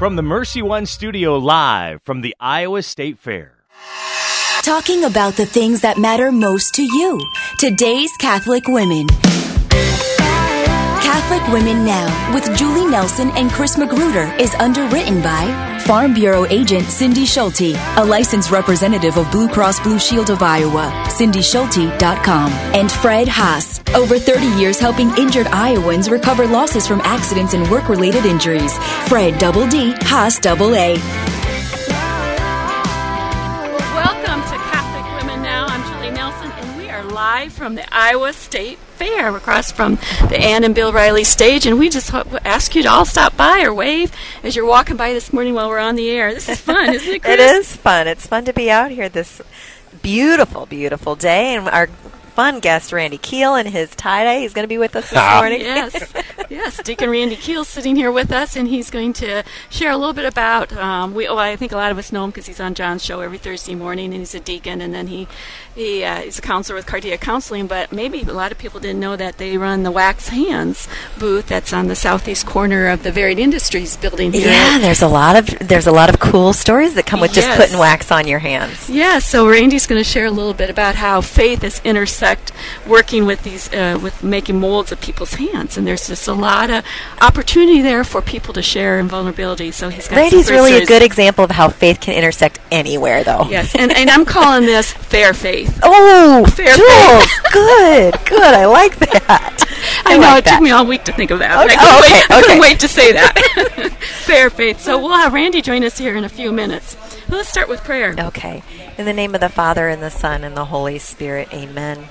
From the Mercy One studio live from the Iowa State Fair. Talking about the things that matter most to you. Today's Catholic Women. Catholic Women Now with Julie Nelson and Chris Magruder is underwritten by Farm Bureau agent Cindy Schulte, a licensed representative of Blue Cross Blue Shield of Iowa, cindyschulte.com, and Fredd Haas, over 30 years helping injured Iowans recover losses from accidents and work-related injuries. Fred Double D, Haas Double A. live from the Iowa State Fair across from the Ann and Bill Riley stage. And we just ask you to all stop by or wave as you're walking by this morning while we're on the air. This is fun, isn't it, Chris? It is fun. It's fun to be out here this beautiful, beautiful day. And our fun guest, Randy Keel, in his tie dye, he's going to be with us this morning. yes, yes. Deacon Randy Keel sitting here with us, and he's going to share a little bit about. Um, we, well, I think a lot of us know him because he's on John's show every Thursday morning, and he's a deacon, and then he he uh, he's a counselor with Cardia Counseling. But maybe a lot of people didn't know that they run the Wax Hands booth that's on the southeast corner of the Varied Industries building here. Yeah, there's a lot of there's a lot of cool stories that come with just putting wax on your hands. Yeah, so Randy's going to share a little bit about how faith is intersect working with these uh, with making molds of people's hands, and there's just a lot of opportunity there for people to share in vulnerability. So he's got Randy's really a good example of how faith can intersect anywhere, though. Yes, and, and I'm calling this fair faith. Oh, Fair Jules, good, good. I like that. I, know like it that. took me all week to think of that. Okay, I couldn't, oh, wait, okay, I couldn't okay. wait to say that. fair faith. So we'll have Randy join us here in a few minutes. Let's start with prayer. Okay. In the name of the Father, and the Son, and the Holy Spirit. Amen.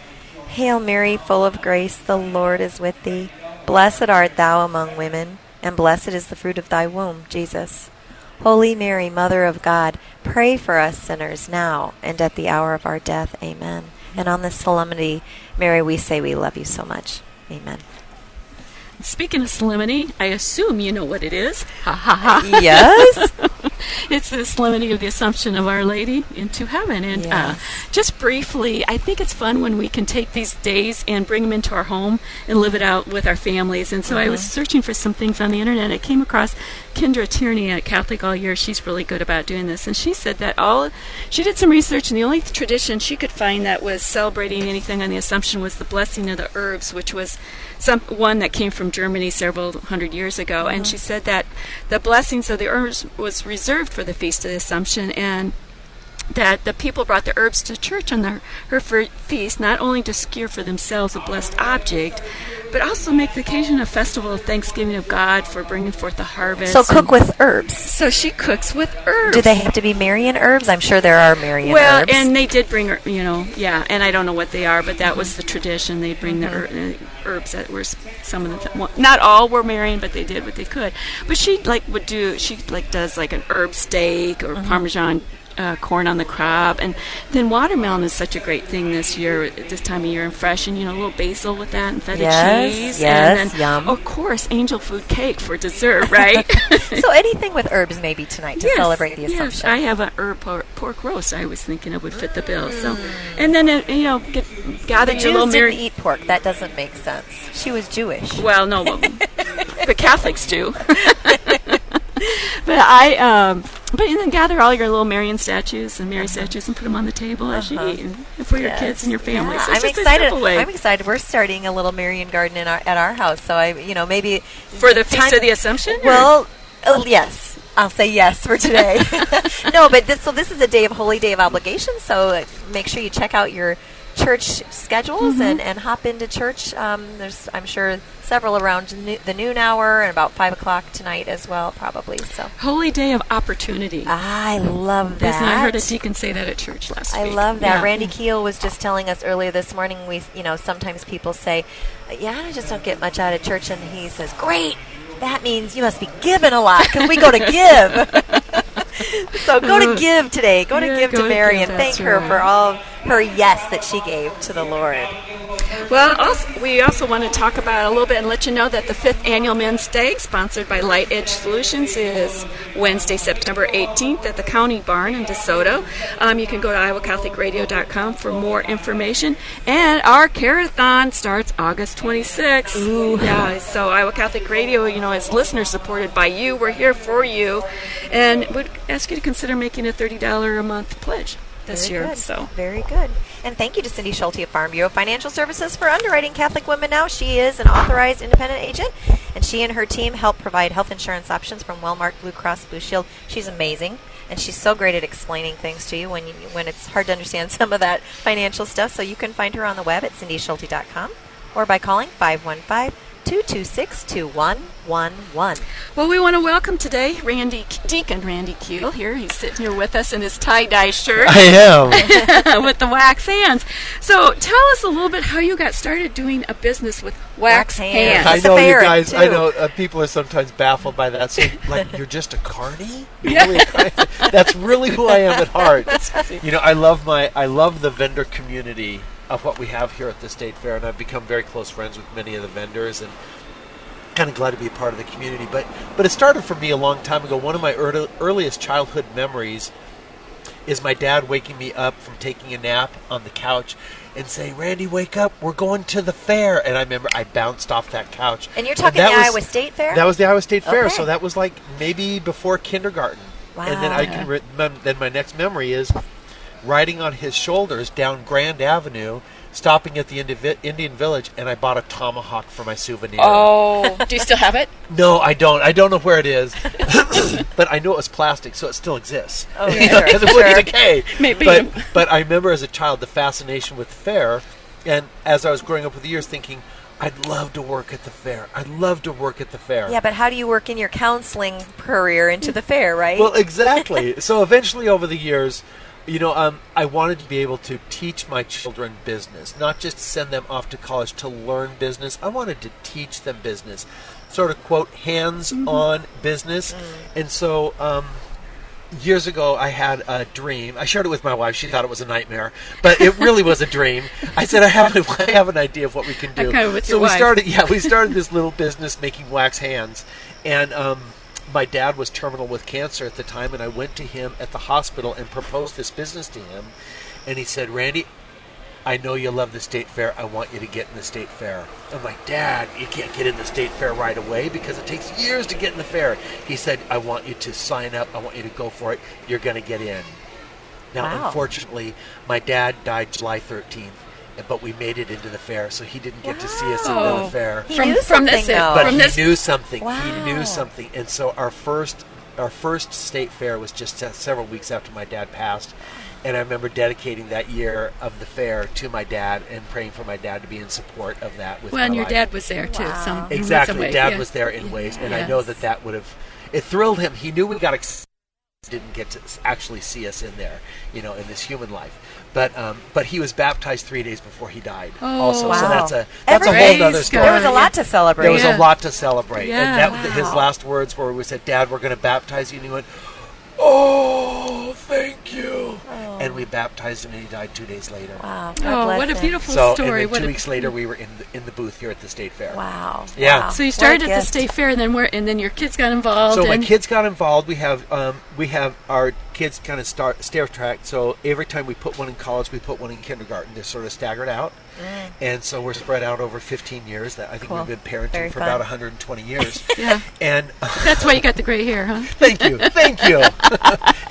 Hail Mary, full of grace, the Lord is with thee. Blessed art thou among women, and blessed is the fruit of thy womb, Jesus. Holy Mary, Mother of God, pray for us sinners now and at the hour of our death. Amen. And on this solemnity, Mary, we say we love you so much. Amen. Speaking of solemnity, I assume you know what it is. Ha ha ha. Yes? it's the solemnity of the Assumption of Our Lady into heaven. And uh, just briefly, I think it's fun when we can take these days and bring them into our home and live it out with our families. And so I was searching for some things on the internet. I came across Kendra Tierney at Catholic All Year. She's really good about doing this. And she said that all, she did some research, and the only tradition she could find that was celebrating anything on the Assumption was the blessing of the herbs, which was some one that came from Germany several hundred years ago, and uh-huh. she said that the blessings of the herbs was reserved for the Feast of the Assumption, and that the people brought the herbs to church on the, her feast, not only to secure for themselves a blessed object, but also make the occasion a festival of thanksgiving of God for bringing forth the harvest. So cook with herbs. So she cooks with herbs. Do they have to be Marian herbs? I'm sure there are Marian well, herbs. and they did bring, her- you know, yeah, and I don't know what they are, but that was the tradition. They bring the her- uh, herbs that were some of the, th- well, not all were Marian, but they did what they could. But she like would do, she like does like an herb steak or Parmesan. Uh, corn on the cob, and then watermelon is such a great thing this year, at this time of year, and fresh, and you know, a little basil with that, and feta Yes, cheese, yes, and then, yum. of course, angel food cake for dessert, right? so anything with herbs maybe tonight to Yes, celebrate the assumption. yes. I have a herb pork, pork roast. I was thinking it would fit the bill. So, and then uh, you know, get, gather the your little Mary. didn't eat pork. That doesn't make sense. She was Jewish. Well, no, but the Catholics do. but I, um, but and then gather all your little Marian statues and Mary statues and put them on the table as you eat, and for your kids and your family. Yeah, so I'm excited. I'm excited. We're starting a little Marian garden in our, at our house. So I, you know, maybe for the feast time- of the Assumption. Well, oh, yes. I'll say yes for today. no, but this so this is a day of holy day of obligation. So uh, make sure you check out your church schedules Mm-hmm. and, and hop into church. Um, there's I'm sure several around the noon hour and about five o'clock tonight as well, probably. So Holy Day of Opportunity. I love that. I heard a deacon say that at church last I week. love that. Yeah. Randy Keel was just telling us earlier this morning. We, you know, sometimes people say, "Yeah, I just don't get much out of church," and he says, "Great, that means you must be giving a lot because we go to give." so go to give today. Go to Yeah, give go to Mary give, and thank her right. for all her yes that she gave to the Lord. Well, also, we also want to talk about a little bit and let you know that the fifth annual Men's Day, sponsored by Light Edge Solutions, is Wednesday, September 18th at the County Barn in DeSoto. Um, you can go to iowacatholicradio.com for more information. And our carathon starts August 26th. Ooh. Yeah, so Iowa Catholic Radio, you know, is listener supported by you. We're here for you. And would ask you to consider making a $30 a month pledge this Very year. Good. So very good. And thank you to Cindy Schulte of Farm Bureau Financial Services for underwriting Catholic women. Now she is an authorized independent agent, and she and her team help provide health insurance options from Wellmark Blue Cross Blue Shield. She's amazing, and she's so great at explaining things to you when you, when it's hard to understand some of that financial stuff. So you can find her on the web at cindyschulte.com or by calling 515 226 2111. Well, we want to welcome today Randy Deacon Randy Keel here. He's sitting here with us in his tie dye shirt I am. with the wax hands. So, tell us a little bit how you got started doing a business with wax, Wax hands. hands. I know you ferret, guys. I know uh, people are sometimes baffled by that. So, like, you're just a carny? You're really a? That's really who I am at heart. You know, I love my, I love the vendor community of what we have here at the state fair, and I've become very close friends with many of the vendors, and kind of glad to be a part of the community. But, but it started for me a long time ago. One of my early, earliest childhood memories is my dad waking me up from taking a nap on the couch and saying, "Randy, wake up! We're going to the fair." And I remember I bounced off that couch. And you're talking that the was- Iowa State Fair? That was the Iowa State Fair, Okay. so that was like maybe before kindergarten. Wow. And then I can re- then my next memory is riding on his shoulders down Grand Avenue, stopping at the Indi- Indian Village, and I bought a tomahawk for my souvenir. Oh, do you still have it? No, I don't. I don't know where it is, but I know it was plastic, so it still exists. Oh, yeah, because sure, it wouldn't sure. decay. Maybe. But but I remember as a child the fascination with fair, and as I was growing up with the years, thinking. I'd love to work at the fair. I'd love to work at the fair. Yeah, but how do you work in your counseling career into the fair, right? Well, exactly. so eventually, over the years, you know, um, I wanted to be able to teach my children business, not just send them off to college to learn business. I wanted to teach them business, sort of quote hands-on business. And so, um, years ago, I had a dream. I shared it with my wife. She thought it was a nightmare, but it really was a dream. I said, I have, an, I have an idea of what we can do. Okay, so your we wife. started, yeah, we started this little business making wax hands, and um, my dad was terminal with cancer at the time, and I went to him at the hospital and proposed this business to him, and he said, Randy. I know you love the state fair. I want you to get in the state fair. I'm like, Dad, you can't get in the state fair right away because it takes years to get in the fair. He said, I want you to sign up. I want you to go for it. You're going to get in. Now, Wow. unfortunately, my dad died July 13th, but we made it into the fair, so he didn't get to see us into the fair. he from- knew from this- though. But From he this- knew something. He knew something, and so our first our first state fair was just several weeks after my dad passed, and I remember dedicating that year of the fair to my dad and praying for my dad to be in support of that. With Well, and your life. dad was there too. Wow. Some, in some exactly. way, Dad yeah. was there in ways, and I know that that would have it thrilled him. He knew we got. Ex- didn't get to actually see us in there, you know, in this human life. But um, but he was baptized three days before he died. Oh, also, wow. so that's a that's a whole other story. there was a lot to celebrate. There was Yeah. a lot to celebrate. Yeah. And that, his last words were, we said, Dad, we're going to baptize you. And he went, Oh, thank you. And we baptized him, and he died two days later. Wow. God Oh, bless what a beautiful So, story! and then What two a- weeks later, we were in the, in the booth here at the state fair. Wow. Yeah. Wow. So you started at the state fair, and then where? And then your kids got involved. So my and, kids got involved. We have um, we have our kids kind of start stair track. So every time we put one in college, we put one in kindergarten. They're sort of staggered out, and so we're spread out over 15 years. That I think Mm. Cool. we've been parenting Very for fun. about 120 years. Yeah. and That's why you got the gray hair, huh? Thank you, thank you.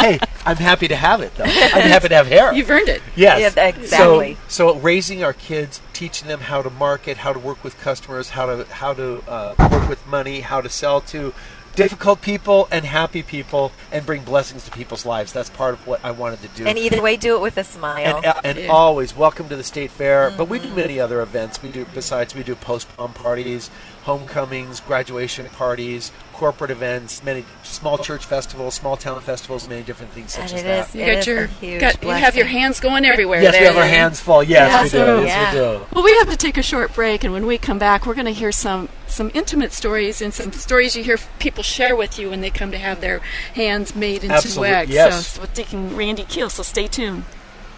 Hey, I'm happy to have it though. I'm happy to have hair. You've earned it. yes, Yeah, exactly. So, so raising our kids, teaching them how to market, how to work with customers, how to how to uh, work with money, how to sell to difficult people and happy people, and bring blessings to people's lives. That's part of what I wanted to do. And either way, do it with a smile. And, uh, and Yeah. always welcome to the state fair. But we do many other events. We do besides we do post prom parties, homecomings, graduation parties, corporate events, many small church festivals, small town festivals, many different things such And as it that. is- You It got your got, you have your hands going everywhere. Yes, we have our hands full. Yes, Yeah. we do. Yes, Yeah. we do. Well, we have to take a short break, and when we come back, we're going to hear some some intimate stories and some stories you hear people share with you when they come to have their hands made into Absolute- wax. yes. So, so with Deacon Randy Keel. So stay tuned.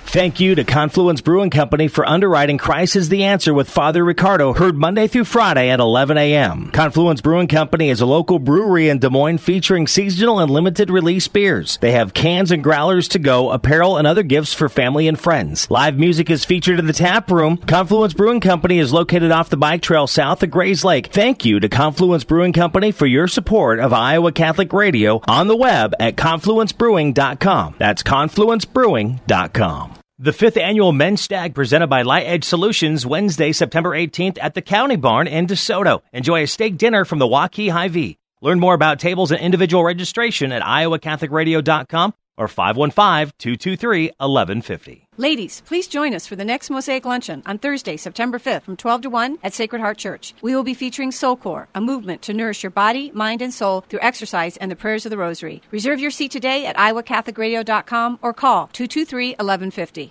Thank you to Confluence Brewing Company for underwriting Christ is the Answer with Father Ricardo, heard Monday through Friday at 11 a.m. Confluence Brewing Company is a local brewery in Des Moines featuring seasonal and limited release beers. They have cans and growlers to go, apparel, and other gifts for family and friends. Live music is featured in the tap room. Confluence Brewing Company is located off the bike trail south of Grays Lake. Thank you to Confluence Brewing Company for your support of Iowa Catholic Radio on the web at confluencebrewing.com. That's confluencebrewing.com. The fifth annual Men's Stag presented by Light Edge Solutions Wednesday, September 18th at the County Barn in DeSoto. Enjoy a steak dinner from the Waukee Hy-Vee. Learn more about tables and individual registration at iowacatholicradio.com or 515-223-1150. Ladies, please join us for the next Mosaic Luncheon on Thursday, September 5th from 12 to 1 at Sacred Heart Church. We will be featuring Soul Core, a movement to nourish your body, mind, and soul through exercise and the prayers of the Rosary. Reserve your seat today at iowacatholicradio.com or call 223-1150.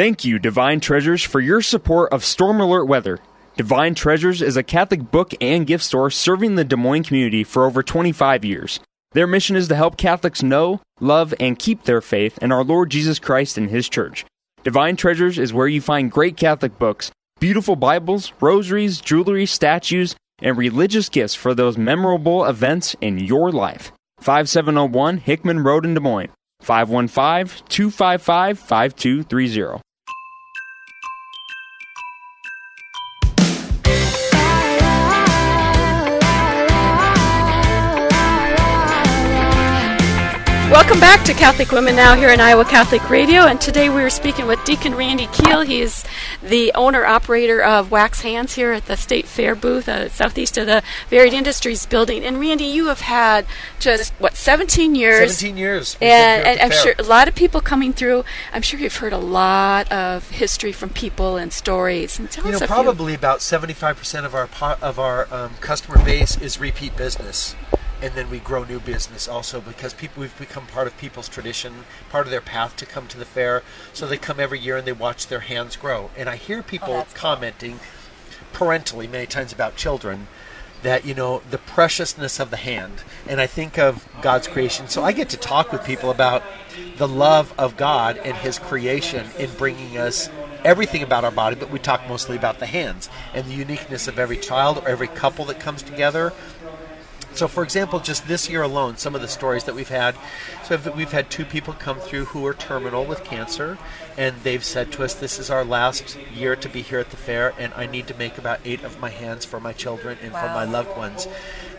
Thank you, Divine Treasures, for your support of Storm Alert Weather. Divine Treasures is a Catholic book and gift store serving the Des Moines community for over 25 years. Their mission is to help Catholics know, love, and keep their faith in our Lord Jesus Christ and His Church. Divine Treasures is where you find great Catholic books, beautiful Bibles, rosaries, jewelry, statues, and religious gifts for those memorable events in your life. 5701 Hickman Road in Des Moines. 515 255 5230. Welcome back to Catholic Women Now here in Iowa Catholic Radio, and today we are speaking with Deacon Randy Keel. He is the owner operator of Wax Hands here at the State Fair booth uh, southeast of the Varied Industries building. And Randy, you have had just what 17 years. 17 years. And, and I'm sure a lot of people coming through. I'm sure you've heard a lot of history from people and stories. And tell you us know, a few. probably about 75% of our po- of our um, customer base is repeat business. And then we grow new business also because people we've become part of people's tradition, part of their path to come to the fair. So they come every year and they watch their hands grow. And I hear people oh, commenting parentally many times about children that you know the preciousness of the hand and i think of god's creation so i get to talk with people about the love of god and his creation in bringing us everything about our body but we talk mostly about the hands and the uniqueness of every child or every couple that comes together so, for example, just this year alone, some of the stories that we've had. So, we've had two people come through who are terminal with cancer, and they've said to us, This is our last year to be here at the fair, and I need to make about eight of my hands for my children and for my loved ones.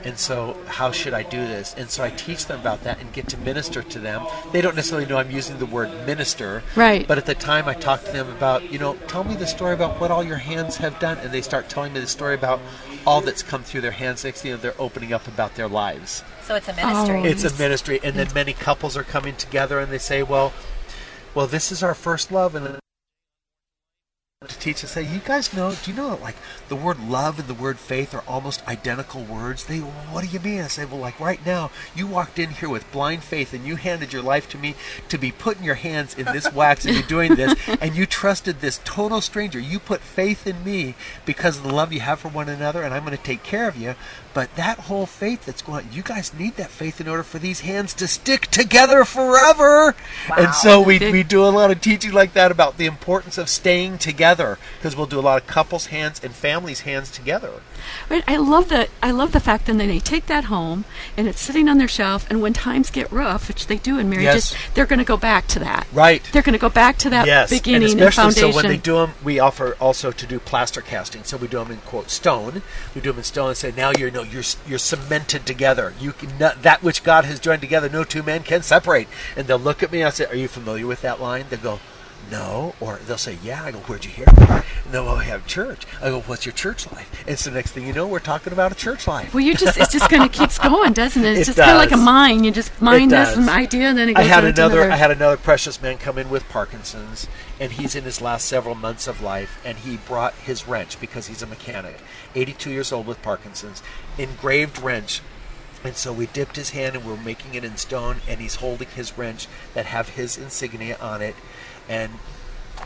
And so, how should I do this? And so, I teach them about that and get to minister to them. They don't necessarily know I'm using the word minister, Right. But at the time, I talk to them about, you know, tell me the story about what all your hands have done, and they start telling me the story about all that's come through their hands. Next thing you know, they're opening up about their lives. So it's a ministry. Oh. It's a ministry, and then many couples are coming together, and they say, "Well, well, this is our first love," and then to teach us, say, "You guys know? Do you know that like the word love and the word faith are almost identical words?" They, "What do you mean?" I say, "Well, like right now, you walked in here with blind faith, and you handed your life to me to be putting your hands in this wax and you're doing this, and you trusted this total stranger. You put faith in me because of the love you have for one another, and I'm going to take care of you." But that whole faith that's going on, you guys need that faith in order for these hands to stick together forever. And so we, we do a lot of teaching like that about the importance of staying together because we'll do a lot of couples' hands and families' hands together. Right, I love that. I love the fact that they take that home and it's sitting on their shelf. And when times get rough, which they do in marriages, Yes. they're going to go back to that. Right. They're going to go back to that yes, beginning and especially foundation. so when they do them, we offer also to do plaster casting. So we do them in quote stone. We do them in stone and say now you're no you're you're cemented together. You can not, that which God has joined together, no two men can separate. And they'll look at me. and I say, Are you familiar with that line? They'll go. No. Or they'll say, yeah. I go, where'd you hear it? And they'll go, I have church. I go, what's your church life? And so next thing you know, we're talking about a church life. Well, you just it just kind of keeps going, doesn't it? It's It just kind of like a mine. You just mine this idea, and then it goes I had to another, another. I had another precious man come in with Parkinson's, and he's in his last several months of life, and he brought his wrench because he's a mechanic, 82 years old with Parkinson's, engraved wrench. And so we dipped his hand and we're making it in stone, and he's holding his wrench that have his insignia on it, and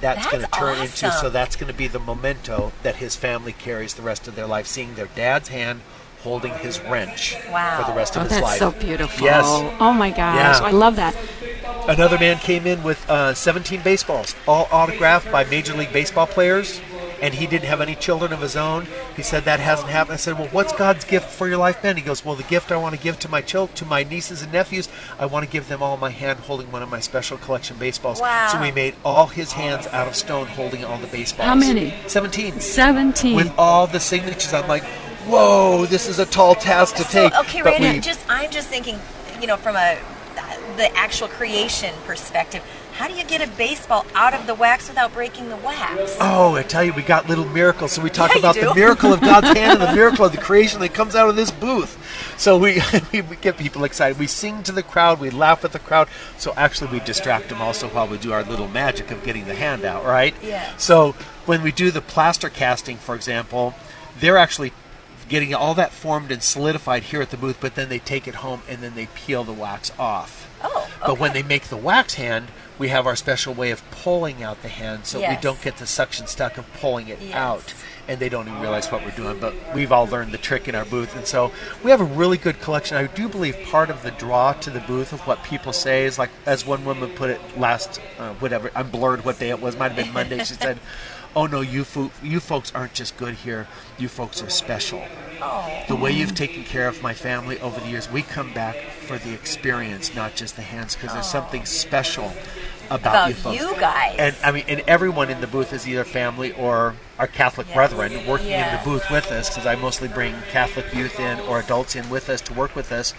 that's, That's going to turn into so that's going to be the memento that his family carries the rest of their life, seeing their dad's hand holding his wrench Wow. for the rest Oh, of his that's life. so beautiful. Yes. Oh my gosh, Yeah. I love that. Another man came in with uh, 17 baseballs, all autographed by Major League Baseball players, and he didn't have any children of his own. He said that hasn't happened. I said, "Well, what's God's gift for your life then?" He goes, "Well, the gift I want to give to my chil- to my nieces and nephews, I want to give them all my hand holding one of my special collection baseballs." Wow. So we made all his hands out of stone holding all the baseballs. How many? 17. Seventeen. With all the signatures, I'm like, "Whoa, this is a tall task to So, take." okay, But Randy, we- just I'm just thinking, you know, from a the actual creation perspective, how do you get a baseball out of the wax without breaking the wax? Oh, I tell you, we got little miracles. So we talk Yeah, about the miracle of God's hand and the miracle of the creation that comes out of this booth. So we, we get people excited. We sing to the crowd. We laugh at the crowd. So actually, we distract them also while we do our little magic of getting the hand out, right? Yes. So when we do the plaster casting, for example, they're actually getting all that formed and solidified here at the booth, but then they take it home and then they peel the wax off. Oh, But when they make the wax hand, we have our special way of pulling out the hand so we don't get the suction stuck of pulling it Yes. out. And they don't even realize what we're doing, but we've all learned the trick in our booth. And so we have a really good collection. I do believe part of the draw to the booth of what people say is like, as one woman put it last, uh, whatever, I'm blurred what day it was, might have been Monday. She said, Oh no, you, fo- you folks aren't just good here, you folks are special the way you've taken care of my family over the years, we come back for the experience, not just the hands, because there's something special about, About you you guys. And I mean, and everyone in the booth is either family or our Catholic Yes. brethren working Yes. in the booth with us, because I mostly bring Catholic youth in or adults in with us to work with us.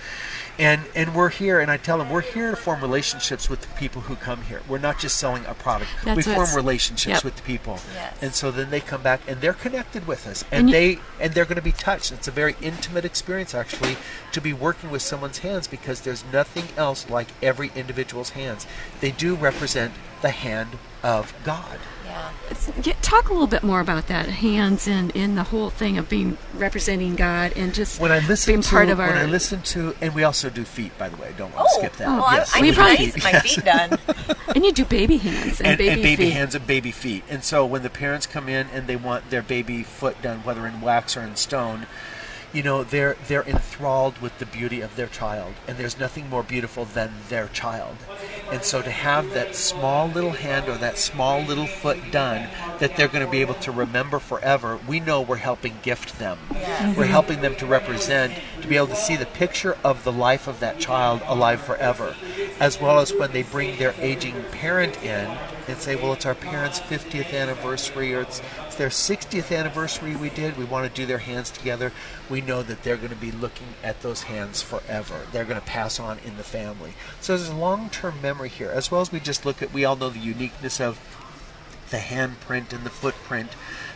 And, and we're here, and I tell them we're here to form relationships with the people who come here. We're not just selling a product. That's we form relationships yep. with the people, Yes. and so then they come back and they're connected with us, and, And they and they're going to be touched. It's a very intimate experience, actually, to be working with someone's hands because there's nothing else like every individual's hands. They do represent the hand of God. Yeah. Get- talk a little bit more about that hands and in the whole thing of being representing God and just When I listen being to part of our. when I listen to, and we also do feet, by the way. Don't want to Oh, skip that. well, yes, I, we need do my, feet, my yes. feet done. and you do baby hands and, and, baby, and baby feet. hands and baby feet. And so when the parents come in and they want their baby foot done, whether in wax or in stone, you know they're they're enthralled with the beauty of their child, and there's nothing more beautiful than their child. And so to have that small little hand or that small little foot done that they're going to be able to remember forever, we know we're helping gift them. We're helping them to represent, to be able to see the picture of the life of that child alive forever, as well as when they bring their aging parent in and say, well, it's our parents' 50th anniversary or it's, it's their 60th anniversary we did. We want to do their hands together. We know that they're going to be looking at those hands forever. They're going to pass on in the family. So there's a long term memory here, as well as we just look at, we all know the uniqueness of the handprint and the footprint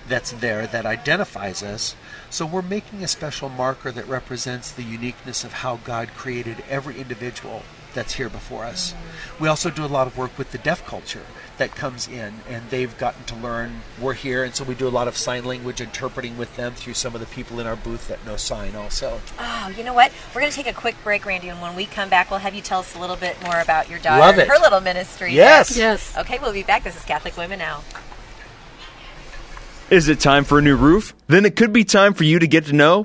that's there that identifies us. So we're making a special marker that represents the uniqueness of how God created every individual that's here before us. We also do a lot of work with the deaf culture that comes in and they've gotten to learn we're here and so we do a lot of sign language interpreting with them through some of the people in our booth that know sign also. Oh, you know what? We're going to take a quick break, Randy, and when we come back, we'll have you tell us a little bit more about your daughter Love and it. her little ministry. Yes. Yes. Okay, we'll be back. This is Catholic Women Now. Is it time for a new roof? Then it could be time for you to get to know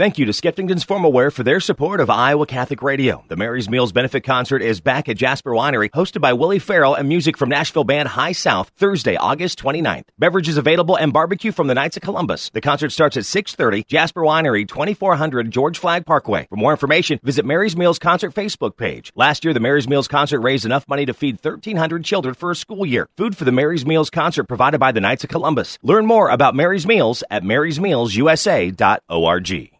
Thank you to Skeffington's Formal Wear for their support of Iowa Catholic Radio. The Mary's Meals Benefit Concert is back at Jasper Winery, hosted by Willie Farrell and music from Nashville band High South, Thursday, August 29th. Beverages available and barbecue from the Knights of Columbus. The concert starts at 6.30, Jasper Winery, 2400 George Flagg Parkway. For more information, visit Mary's Meals Concert Facebook page. Last year, the Mary's Meals Concert raised enough money to feed 1,300 children for a school year. Food for the Mary's Meals Concert provided by the Knights of Columbus. Learn more about Mary's Meals at marysmealsusa.org.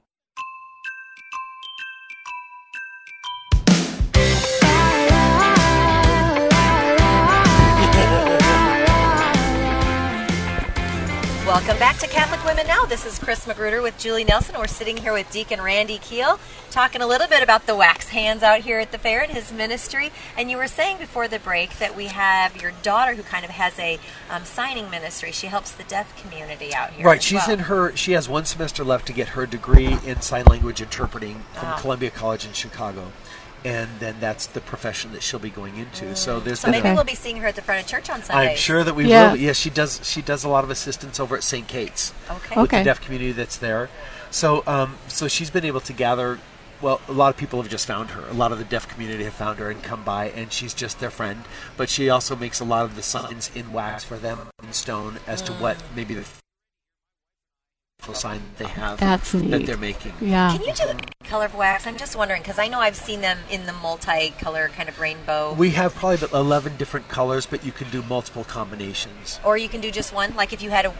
Welcome back to Catholic Women Now. This is Chris Magruder with Julie Nelson. We're sitting here with Deacon Randy Keel, talking a little bit about the wax hands out here at the fair and his ministry. And you were saying before the break that we have your daughter who kind of has a um, signing ministry. She helps the deaf community out here. Right. She's well. in her. She has one semester left to get her degree in sign language interpreting from Ah. Columbia College in Chicago, and then that's the profession that she'll be going into. So there's So maybe a- we'll be seeing her at the front of church on Sunday. I'm sure that we Yeah. will. Yes, she does. She does a lot of assistance over at St. Kate's Okay. with Okay. the deaf community that's there. So, um, so she's been able to gather. Well, a lot of people have just found her. A lot of the deaf community have found her and come by, and she's just their friend. But she also makes a lot of the signs in wax for them in stone as to what maybe the sign that they have That's that they're making. Yeah. Can you do the color of wax? I'm just wondering because I know I've seen them in the multi-color kind of rainbow. We have probably about 11 different colors, but you can do multiple combinations. or you can do just one. Like if you had a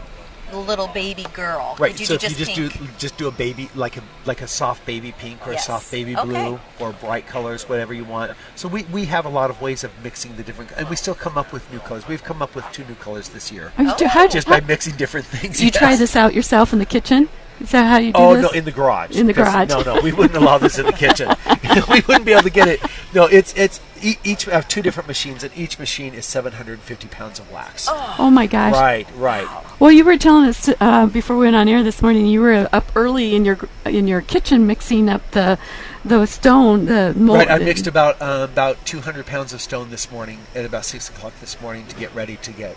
little baby girl, Right. could you so do if you just just pink? do just do a baby like a like a soft baby pink or Yes. a soft baby Okay. blue or bright colors, whatever you want. So we, we have a lot of ways of mixing the different, and we still come up with new colors. We've come up with two new colors this year, Are you do- how, just how- by mixing different things. you try this out yourself in the kitchen? Is that how you do it. Oh this? no, in the garage. In the garage. No, no, we wouldn't allow this in the kitchen. we wouldn't be able to get it. No, it's it's e- each we have two different machines, and each machine is 750 pounds of wax. oh my gosh! Right, right. Well, you were telling us uh, before we went on air this morning. You were up early in your in your kitchen mixing up the the stone, the mold. Right, I mixed about uh, about 200 pounds of stone this morning at about six o'clock this morning to get ready to get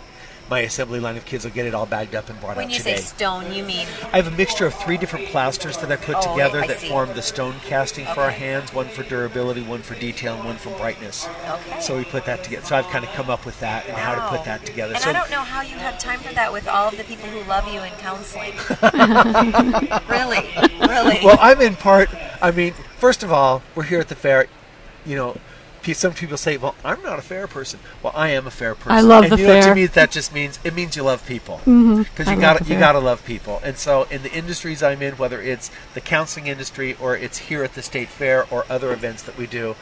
my assembly line of kids will get it all bagged up and brought when out you say stone, you mean I have a mixture of three different plasters that I put Oh, together I that see. form the stone casting for our hands. One for durability, one for detail, and one for brightness. Okay. So we put that together. So I've kind of come up with that and how to put that together. And so I don't know how you have time for that with all of the people who love you in counseling. really, really. well, I'm in part. I mean, first of all, we're here at the fair. You know, some people say, "Well, I'm not a fair person." Well, I am a fair person. I love and the you know, fair. to me, that just means it means you love people. Mhm. Because I you got you got to love people. And so, in the industries I'm in, whether it's the counseling industry or it's here at the state fair or other events that we do.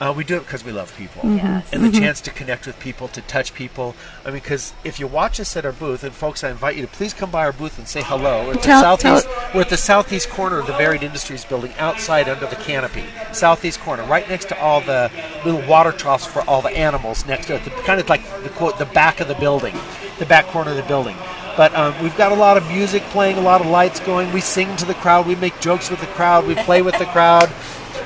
Uh, we do it because we love people, Yes. and the Mhm. chance to connect with people, to touch people. I mean, because if you watch us at our booth, and folks, I invite you to please come by our booth and say hello. We're at the Tell- southeast. tell- We're at the southeast corner of the Varied Industries building, outside under the canopy. Southeast corner, right next to all the little water troughs for all the animals. Next to it, the, kind of like the quote, the back of the building, the back corner of the building. But um, we've got a lot of music playing, a lot of lights going. We sing to the crowd. We make jokes with the crowd. We play with the crowd.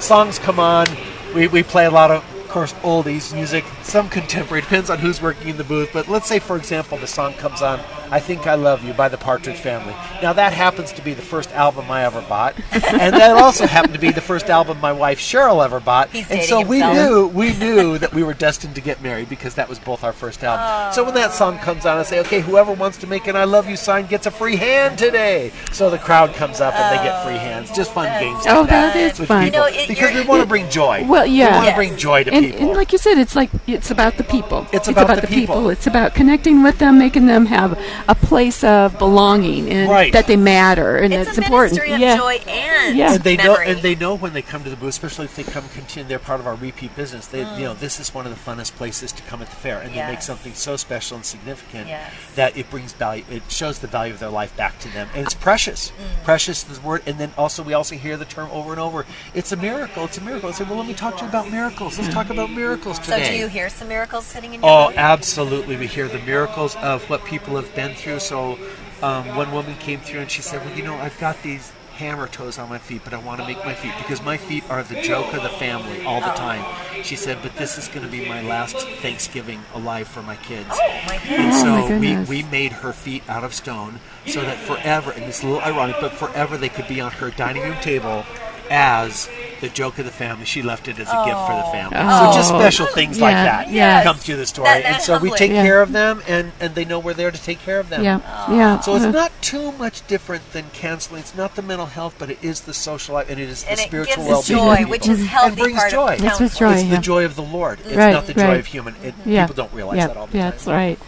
Songs come on. We, we play a lot of course, oldies music, some contemporary, depends on who's working in the booth. But let's say, for example, the song comes on, I Think I Love You by the Partridge Family. Now, that happens to be the first album I ever bought. and that also happened to be the first album my wife Cheryl ever bought. He's and so we himself. knew we knew that we were destined to get married because that was both our first album. So when that song comes on, I say, okay, whoever wants to make an I love you sign gets a free hand today. So the crowd comes up and they get free hands. Just fun oh, games. like Oh, that is fun. You know, it- because we want to bring joy. Well, yeah. We want to Yes. bring joy to and, people. and like you said, it's like it's about the people. It's about the people. It's about connecting with them, making them have a place of belonging and Right. that they matter and It's it's a important. ministry of yeah. joy and Yeah. and they know and they know when they come to the booth especially if they come continue they're part of our repeat business they you know this is one of the funnest places to come at the fair and they make Mm. Something so special and significant Yes. that it brings value it shows the value of their life back to them and it's precious Mm. precious is the word and then also we also hear the term over and over it's a miracle it's a miracle I say well let me talk to you about miracles let's talk about miracles So do you hear some miracles sitting in your Oh, booth? absolutely. We hear the miracles of what people have been through. So, um, one woman came through and she said, Well, you know, I've got these hammer toes on my feet, but I want to make my feet because my feet are the joke of the family all the time. She said, But this is going to be my last Thanksgiving alive for my kids. Oh, my And goodness. Oh, my so we, we made her feet out of stone so that forever, and it's a little ironic, but forever they could be on her dining room table as the joke of the family. She left it as a gift for the family. Oh. So just special things like that yes. come through the story. That- that and so we take Yeah. care of them, and, and they know we're there to take care of them. Yeah, yeah. So it's Uh, not too much different than counseling. It's not the mental health, but it is the social life, and it is the and spiritual well-being. joy, of people. which is and healthy brings part joy. of That's what's joy. It's yeah. the joy of the Lord. It's Right, not the joy of human. It, yeah. People don't realize yeah. that all the yeah, time. That's right.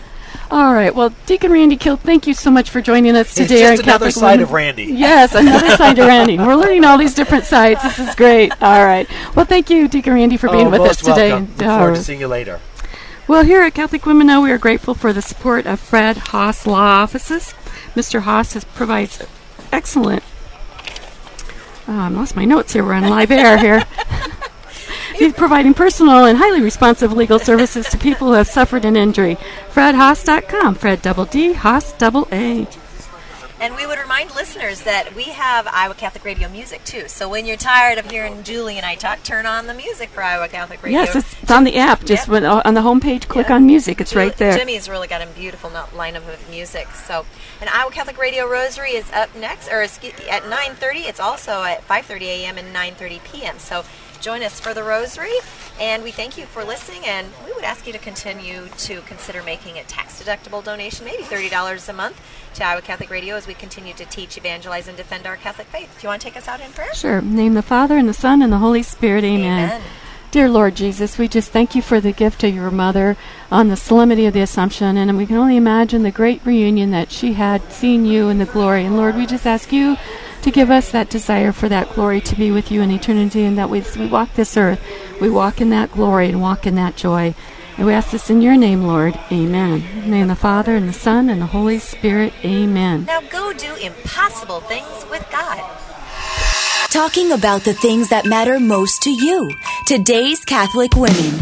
All right. Well, Deacon Randy Keel, thank you so much for joining us today. It's just another Catholic side Women. of Randy. Yes, another side of Randy. We're learning all these different sides. This is great. All right. Well, thank you, Deacon Randy, for being oh, with us today. welcome. Look forward to right. seeing you later. Well, here at Catholic Women Now, we are grateful for the support of Fredd Haas Law Offices. Mr. Haas has provides excellent. Oh, I lost my notes here. We're on live air here. He's providing personal and highly responsive legal services to people who have suffered an injury. FreddHaas.com. Fred double D, Haas double A. And we would remind listeners that we have Iowa Catholic Radio music too. So when you're tired of hearing Julie and I talk, turn on the music for Iowa Catholic Radio. Yes, it's, it's on the app. Just Yep. when, uh, on the homepage, click Yeah. on music. It's Julie- right there. Jimmy's really got a beautiful lineup of music. So, and Iowa Catholic Radio Rosary is up next, or at 9:30. It's also at 5:30 a.m. and 9:30 p.m. So, join us for the Rosary, and we thank you for listening. And we would ask you to continue to consider making a tax-deductible donation, maybe thirty dollars a month, to Iowa Catholic Radio as we continue to teach, evangelize, and defend our Catholic faith. Do you want to take us out in prayer? Sure. Name the Father and the Son and the Holy Spirit. Amen. Amen. Dear Lord Jesus, we just thank you for the gift of your mother on the solemnity of the Assumption, and we can only imagine the great reunion that she had seeing you in the glory. And Lord, we just ask you to give us that desire for that glory to be with you in eternity, and that we, as we walk this earth, we walk in that glory and walk in that joy. And we ask this in your name, Lord. Amen. In the name of the Father and the Son and the Holy Spirit. Amen. Now go do impossible things with God. Talking about the things that matter most to you. Today's Catholic Women.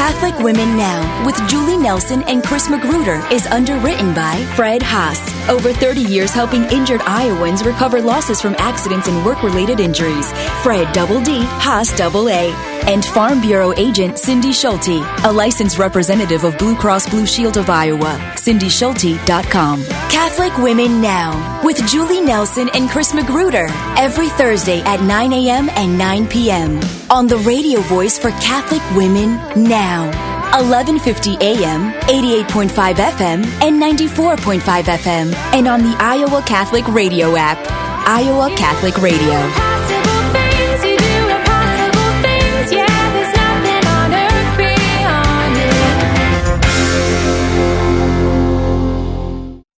Catholic Women Now with Julie Nelson and Chris Magruder is underwritten by Fredd Haas. Over 30 years helping injured Iowans recover losses from accidents and work related injuries. Fred Double D, Haas Double A. And Farm Bureau agent Cindy Schulte, a licensed representative of Blue Cross Blue Shield of Iowa. CindySchulte.com. Catholic Women Now with Julie Nelson and Chris Magruder every Thursday at 9 a.m. and 9 p.m. on the radio voice for Catholic Women Now. 1150 AM, 88.5 FM, and 94.5 FM, and on the Iowa Catholic Radio app. Iowa Catholic Radio.